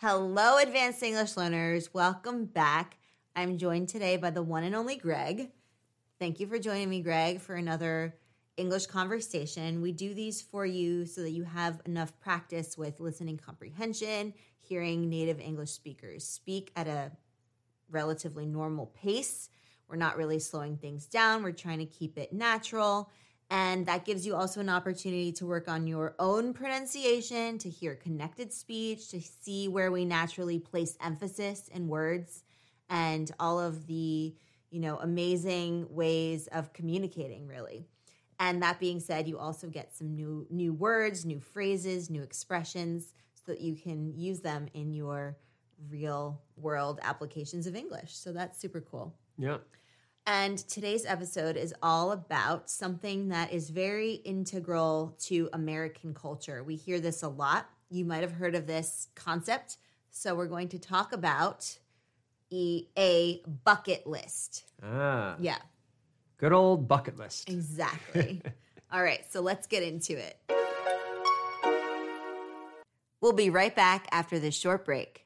Hello, advanced English learners. Welcome back. I'm joined today by the one and only Greg. Thank you for joining me, Greg, for another English conversation. We do these for you so that you have enough practice with listening comprehension, hearing native English speakers speak at a relatively normal pace. We're not really slowing things down, we're trying to keep it natural. And that gives you also an opportunity to work on your own pronunciation, to hear connected speech, to see where we naturally place emphasis in words, and all of the, you know, amazing ways of communicating, really. And that being said, you also get some new new words, new phrases, new expressions so that you can use them in your real world applications of English. So that's super cool. Yeah. And today's episode is all about something that is very integral to American culture. We hear this a lot. You might have heard of this concept. So we're going to talk about e- a bucket list. Ah. Yeah, Good old bucket list. exactly. all right, so let's get into it. We'll be right back after this short break.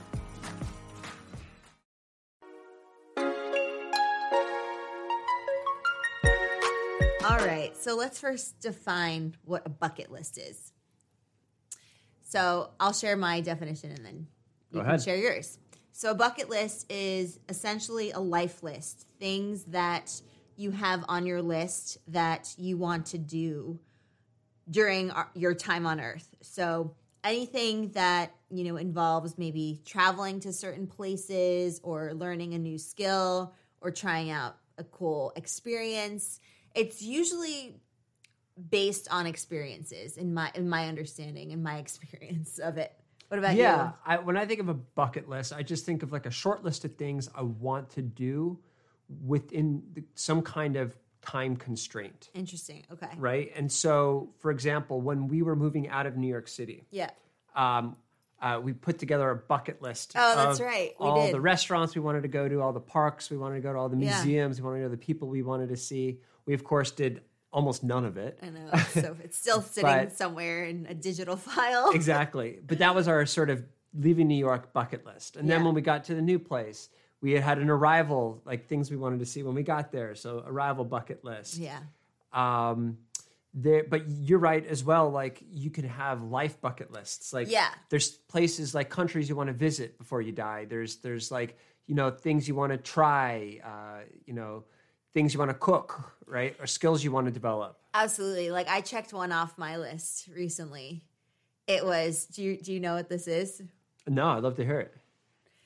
Let's first define what a bucket list is. So I'll share my definition and then you Go can ahead. share yours. So a bucket list is essentially a life list, things that you have on your list that you want to do during our- your time on earth. So anything that, you know, involves maybe traveling to certain places or learning a new skill or trying out a cool experience, it's usually based on experiences in my in my understanding and my experience of it. What about Yeah. you? I, when I think of a bucket list, I just think of like a short list of things I want to do within the, some kind of time constraint. Interesting. Okay. Right. And so, for example, when we were moving out of New York City, Yeah. um, uh, we put together a bucket list. Oh, that's of right. We all did. the restaurants we wanted to go to, all the parks we wanted to go to, all the Yeah. museums we wanted to go to, the people we wanted to see. We, of course, did almost none of it. I know. So it's still sitting But- somewhere in a digital file. exactly. But that was our sort of leaving New York bucket list. And then when we got to the new place, we had had an arrival, like things we wanted to see when we got there. So arrival bucket list. Yeah. Um, there, but you're right as well. Like you can have life bucket lists. Like Yeah. there's places like countries you want to visit before you die. There's there's like you know things you want to try. Uh, you know things you want to cook, right? Or skills you want to develop. Absolutely. Like I checked one off my list recently. It was do you do you know what this is? No, I'd love to hear it.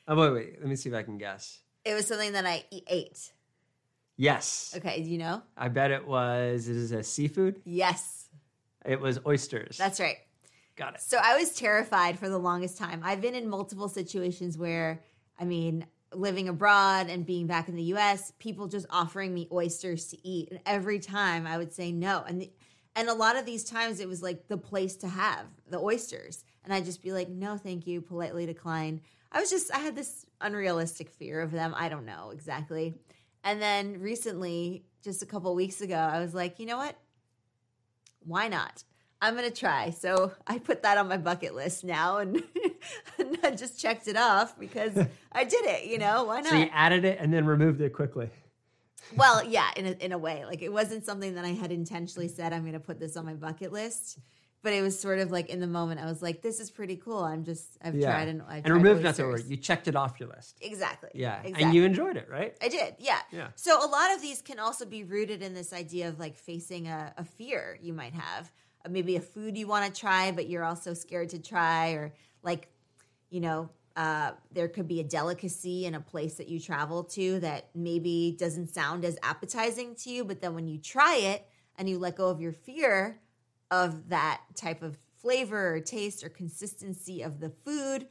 Oh wait, wait. Let me see if I can guess. It was something that I ate. Yes. Okay, do you know? I bet it was. Is a seafood? Yes. It was oysters. That's right. got it. So I was terrified for the longest time. I've been in multiple situations where, I mean, living abroad and being back in the US, people just offering me oysters to eat. And every time I would say no. And the, and a lot of these times it was like the place to have the oysters. And I'd just be like, no, thank you, politely decline. I was just, I had this unrealistic fear of them. I don't know exactly. And then recently, just a couple weeks ago, I was like, you know what? why not? I'm gonna try. So I put that on my bucket list now, and, and I just checked it off because I did it. You know, why not? So you added it and then removed it quickly. well, yeah, in a, in a way, like it wasn't something that I had intentionally said I'm gonna put this on my bucket list. but it was sort of like in the moment I was like, this is pretty cool. I'm just I've Yeah. tried and I've and removed nothing. oysters. You checked it off your list. Exactly. Yeah. Exactly. And you enjoyed it, right? I did, yeah. Yeah. So a lot of these can also be rooted in this idea of like facing a, a fear you might have, maybe a food you want to try, but you're also scared to try, or like, you know, uh, there could be a delicacy in a place that you travel to that maybe doesn't sound as appetizing to you, but then when you try it and you let go of your fear of that type of flavor or taste or consistency of the food,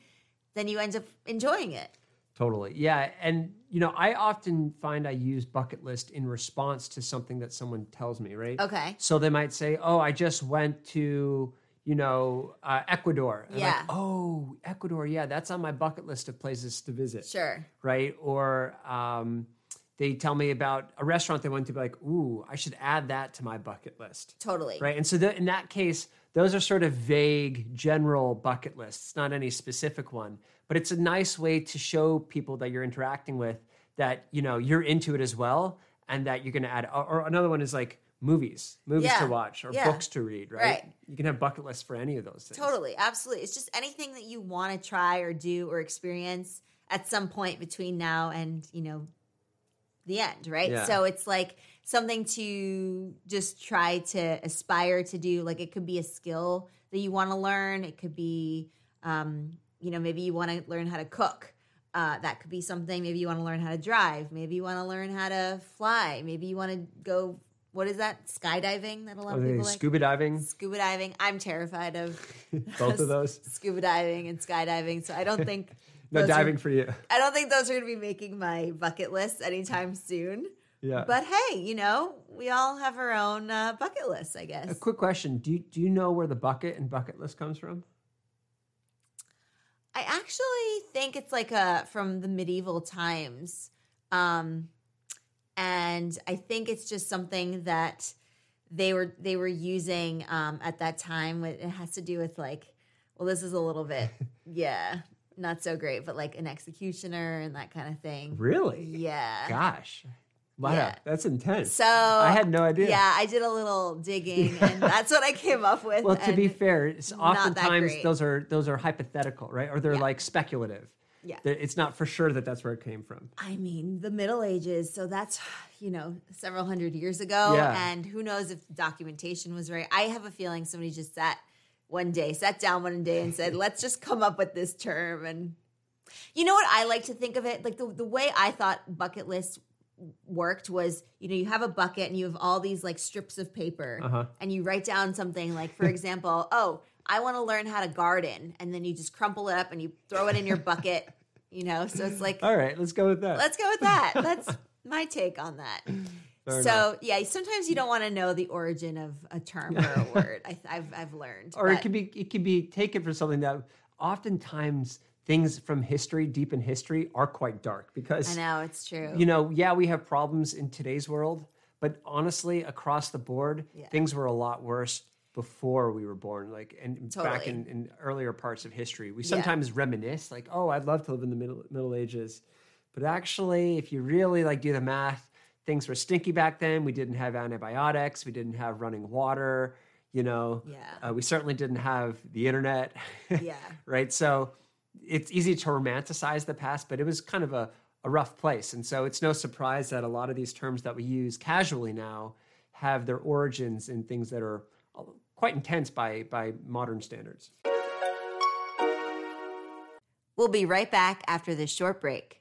then you end up enjoying it. Totally. Yeah. And, you know, I often find I use bucket list in response to something that someone tells me, right? Okay. So they might say, oh, I just went to, you know, uh, Ecuador. And I'm like, Yeah. oh, Ecuador. Yeah. That's on my bucket list of places to visit. Sure. Right. Or um, they tell me about a restaurant they went to, be like, ooh, I should add that to my bucket list. Totally. Right. And so th- in that case, those are sort of vague, general bucket lists, not any specific one. But it's a nice way to show people that you're interacting with that, you know, you're into it as well and that you're going to add. Or, another one is like movies, movies Yeah. to watch or Yeah. books to read, right? Right. You can have bucket lists for any of those things. Totally, absolutely. It's just anything that you want to try or do or experience at some point between now and, you know, the end, right? Yeah. So it's like something to just try to aspire to do. Like it could be a skill that you want to learn. It could be, um, you know, maybe you want to learn how to cook. Uh, that could be something. Maybe you want to learn how to drive. Maybe you want to learn how to fly. Maybe you want to go. What is that? Skydiving that a lot of people like. scuba diving, Scuba diving. I'm terrified of both of those. scuba diving and skydiving. So I don't think No those are- diving for you. I don't think those are going to be making my bucket list anytime soon. Yeah. But hey, you know, we all have our own uh, bucket lists, I guess. a quick question: Do you, do you know where the bucket and bucket list comes from? I actually think it's like a from the medieval times. Um and I think it's just something that they were they were using um at that time it has to do with like well this is a little bit yeah, not so great, but like an executioner and that kind of thing. Really? Yeah. Gosh. Wow, Yeah. that's intense. So I had no idea. Yeah, I did a little digging, and that's what I came up with. Well, to be fair, it's oftentimes those are those are hypothetical, right? Or they're Yeah. like speculative. Yeah. They're- It's not for sure that that's where it came from. I mean, the Middle Ages, so that's you know several hundred years ago, Yeah. and who knows if the documentation was right. I have a feeling somebody just sat one day, sat down one day, and said, "Let's just come up with this term." And you know what I like to think of it like the the way I thought bucket list worked was you know you have a bucket and you have all these like strips of paper Uh-huh. and you write down something like for example oh i want to learn how to garden and then you just crumple it up and you throw it in your bucket you know? So it's like All right, let's go with that. let's go with that. That's my take on that. Fair so yeah sometimes you don't want to know the origin of a term or a word. I, i've i've learned or it could be it could be taken for something that oftentimes things from history, deep in history, are quite dark because i know it's true you know, yeah, we have problems in today's world, but honestly, across the board, Yeah. things were a lot worse before we were born. Like, and back in, in earlier parts of history, we Yeah. sometimes reminisce, like, oh, I'd love to live in the middle Middle Ages, but actually, if you really like do the math, things were stinky back then. We didn't have antibiotics. We didn't have running water. You know, Yeah. uh, we certainly didn't have the internet. Yeah. right. So it's easy to romanticize the past, but it was kind of a, a rough place. And so it's no surprise that a lot of these terms that we use casually now have their origins in things that are uh, quite intense by, by modern standards. we'll be right back after this short break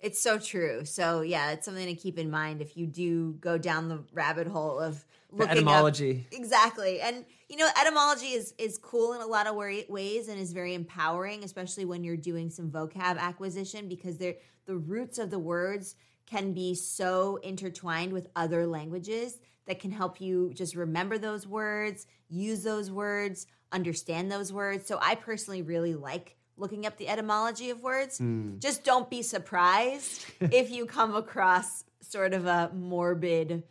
It's so true. So yeah, it's something to keep in mind if you do go down the rabbit hole of The looking etymology. Up, exactly, and you know, etymology is is cool in a lot of wa- ways and is very empowering, especially when you're doing some vocab acquisition because they're the roots of the words can be so intertwined with other languages that can help you just remember those words, use those words, understand those words. So I personally really like looking up the etymology of words. Hmm. Just don't be surprised if you come across sort of a morbid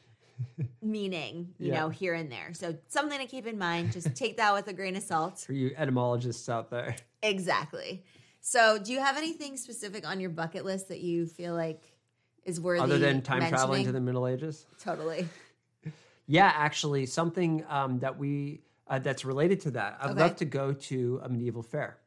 meaning, you Yeah. know, here and there. So something to keep in mind. Just take that with a grain of salt. For you etymologists out there. Exactly. So, do you have anything specific on your bucket list that you feel like is worthy? Other than time traveling to the Middle Ages. totally. Yeah, actually, something um, that we uh, that's related to that. I'd Okay. love to go to a medieval fair.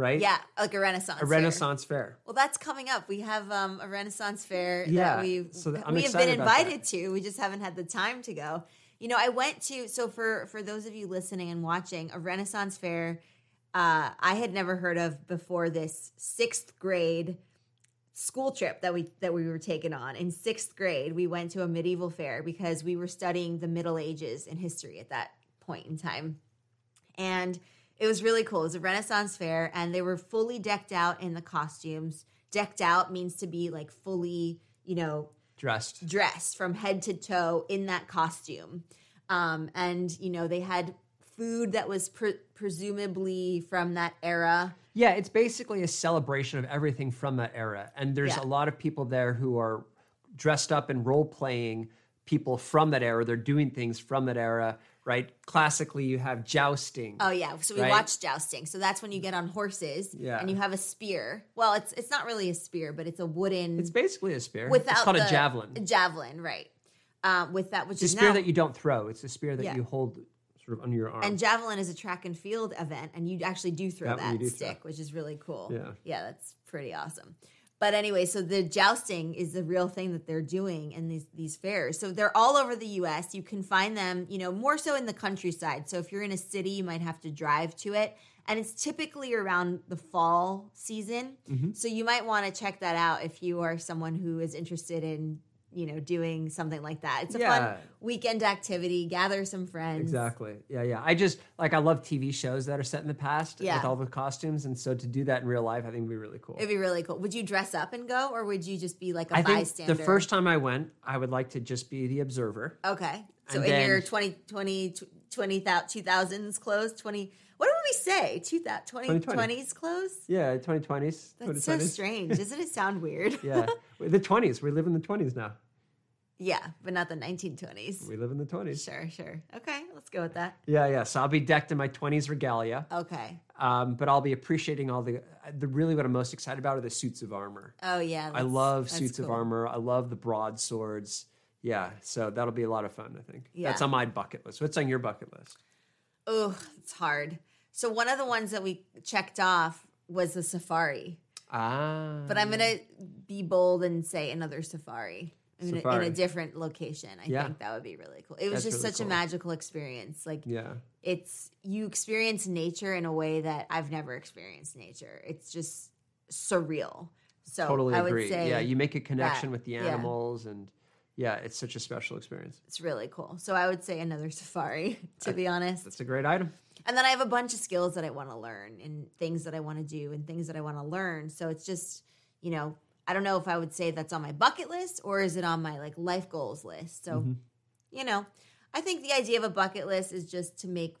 Right? Yeah, like a Renaissance. A. Renaissance fair. Well, that's coming up. We have um, a Renaissance fair Yeah, that we've so that- we have been invited to. We just haven't had the time to go. You know, I went to so for for those of you listening and watching, a Renaissance fair uh, I had never heard of before this sixth grade school trip that we that we were taken on. In sixth grade, we went to a medieval fair because we were studying the Middle Ages in history at that point in time and it was really cool. It was a Renaissance fair, and they were fully decked out in the costumes. Decked out means to be like fully, you know, Dressed. dressed from head to toe in that costume. Um, and you know, they had food that was pre- presumably from that era. Yeah, it's basically a celebration of everything from that era. And there's Yeah. a lot of people there who are dressed up and role playing people from that era. They're doing things from that era, right? Classically, you have jousting. Oh yeah, so we Right. watched jousting. So that's when you get on horses, Yeah. and you have a spear. Well, it's it's not really a spear, but it's a wooden. It's basically a spear. without it's called the- a javelin. A javelin, right? Um, with that, which It's a spear now, that you don't throw. It's a spear that Yeah. you hold sort of under your arm. And javelin is a track and field event, and you actually do throw That that, do throw. stick, which is really cool. Yeah. yeah, that's pretty awesome. But anyway, so the jousting is the real thing that they're doing in these these fairs. So they're all over the U.S. You can find them, you know, more so in the countryside. So if you're in a city, you might have to drive to it, and it's typically around the fall season. Mm-hmm. So you might want to check that out if you are someone who is interested in. You know, doing something like that. It's a Yeah. fun weekend activity. Gather some friends. Exactly. Yeah, yeah. I just like I love TV shows that are set in the past Yeah. with all the costumes, and so to do that in real life, I think would be really cool. It'd be really cool. Would you dress up and go, or would you just be like a I think bystander? the first time I went, I would like to just be the observer. Okay. So And in then- your 20, 20, 20, 2000s clothes, 20, what we say? 2000, 20, 2020. 20s clothes? Yeah, 2020s. That's so strange. Doesn't it sound weird? Yeah, the 20s. We live in the 20s now. yeah, but not the 1920s. We live in the 20s. Sure, sure. Okay, let's go with that. Yeah, yeah. So I'll be decked in my 20s regalia, Okay. um, but I'll be appreciating all the, the. Really, what I'm most excited about are the suits of armor. Oh, yeah. I love suits of armor. I love the broadswords. Yeah, so that'll be a lot of fun. I think Yeah. that's on my bucket list. What's on your bucket list? Oh, it's hard. So one of the ones that we checked off was the safari. Ah, But I'm gonna be bold and say another safari. In, a, in a different location. I Yeah. think that would be really cool. It was That's just really such a magical experience. Like yeah. it's you experience nature in a way that I've never experienced nature. It's just surreal. So totally I would agree. yeah, you make a connection that, with the yeah. animals, and yeah, it's such a special experience. it's really cool. So I would say another safari, to be honest. That's a great item. And then I have a bunch of skills that I want to learn and things that I want to do and things that I want to learn. So it's just, you know, I don't know if I would say that's on my bucket list or is it on my like life goals list. So, Mm-hmm. you know, I think the idea of a bucket list is just to make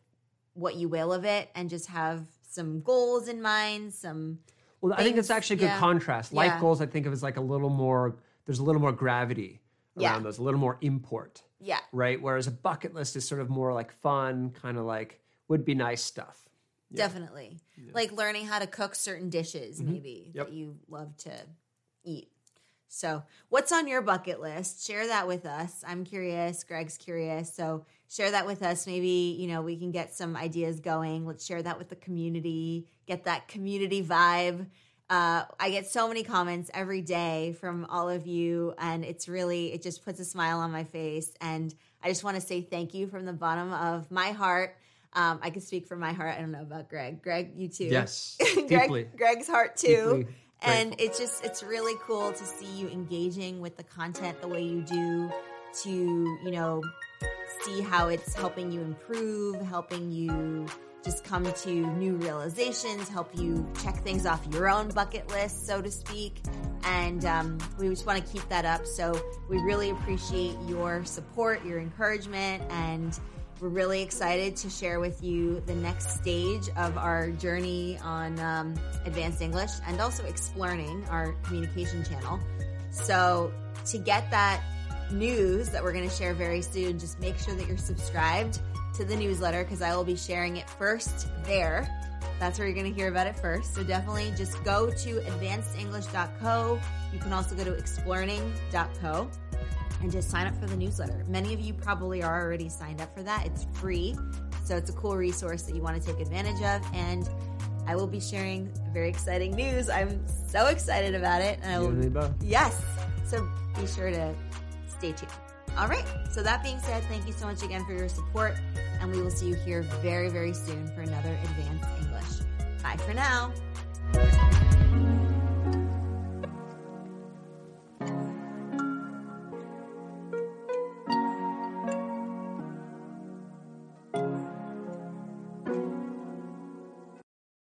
what you will of it and just have some goals in mind, some Well, I think that's actually a good yeah. contrast. Life Yeah. goals, I think of as like a little more. There's a little more gravity around Yeah. those, a little more import, yeah. right? Whereas a bucket list is sort of more like fun, kind of like would be nice stuff. Definitely. Like learning how to cook certain dishes, maybe Mm-hmm. Yep. that you love to eat. So, what's on your bucket list? Share that with us. I'm curious. Greg's curious. So, share that with us. Maybe, you know, we can get some ideas going. Let's share that with the community, get that community vibe. Uh, I get so many comments every day from all of you, and it's really, it just puts a smile on my face. And I just want to say thank you from the bottom of my heart. Um, I can speak from my heart. I don't know about Greg. Greg, you too. Yes, Greg, deeply. Greg's heart too. Deeply and grateful. it's just it's really cool to see you engaging with the content the way you do. To you know, see how it's helping you improve, helping you just come to new realizations, help you check things off your own bucket list, so to speak. And um, we just want to keep that up. So we really appreciate your support, your encouragement, and we're really excited to share with you the next stage of our journey on um, advanced English and also exploring our communication channel. So to get that news that we're going to share very soon, just make sure that you're subscribed to the newsletter because I will be sharing it first there. That's where you're going to hear about it first. So definitely just go to advancedenglish.co. You can also go to explearning.co and just sign up for the newsletter. Many of you probably are already signed up for that. It's free. So it's a cool resource that you want to take advantage of. And I will be sharing very exciting news. I'm so excited about it. And I will, and me both. Yes. So be sure to stay tuned. All right. So that being said, thank you so much again for your support. And we will see you here very, very soon for another Advanced English. Bye for now.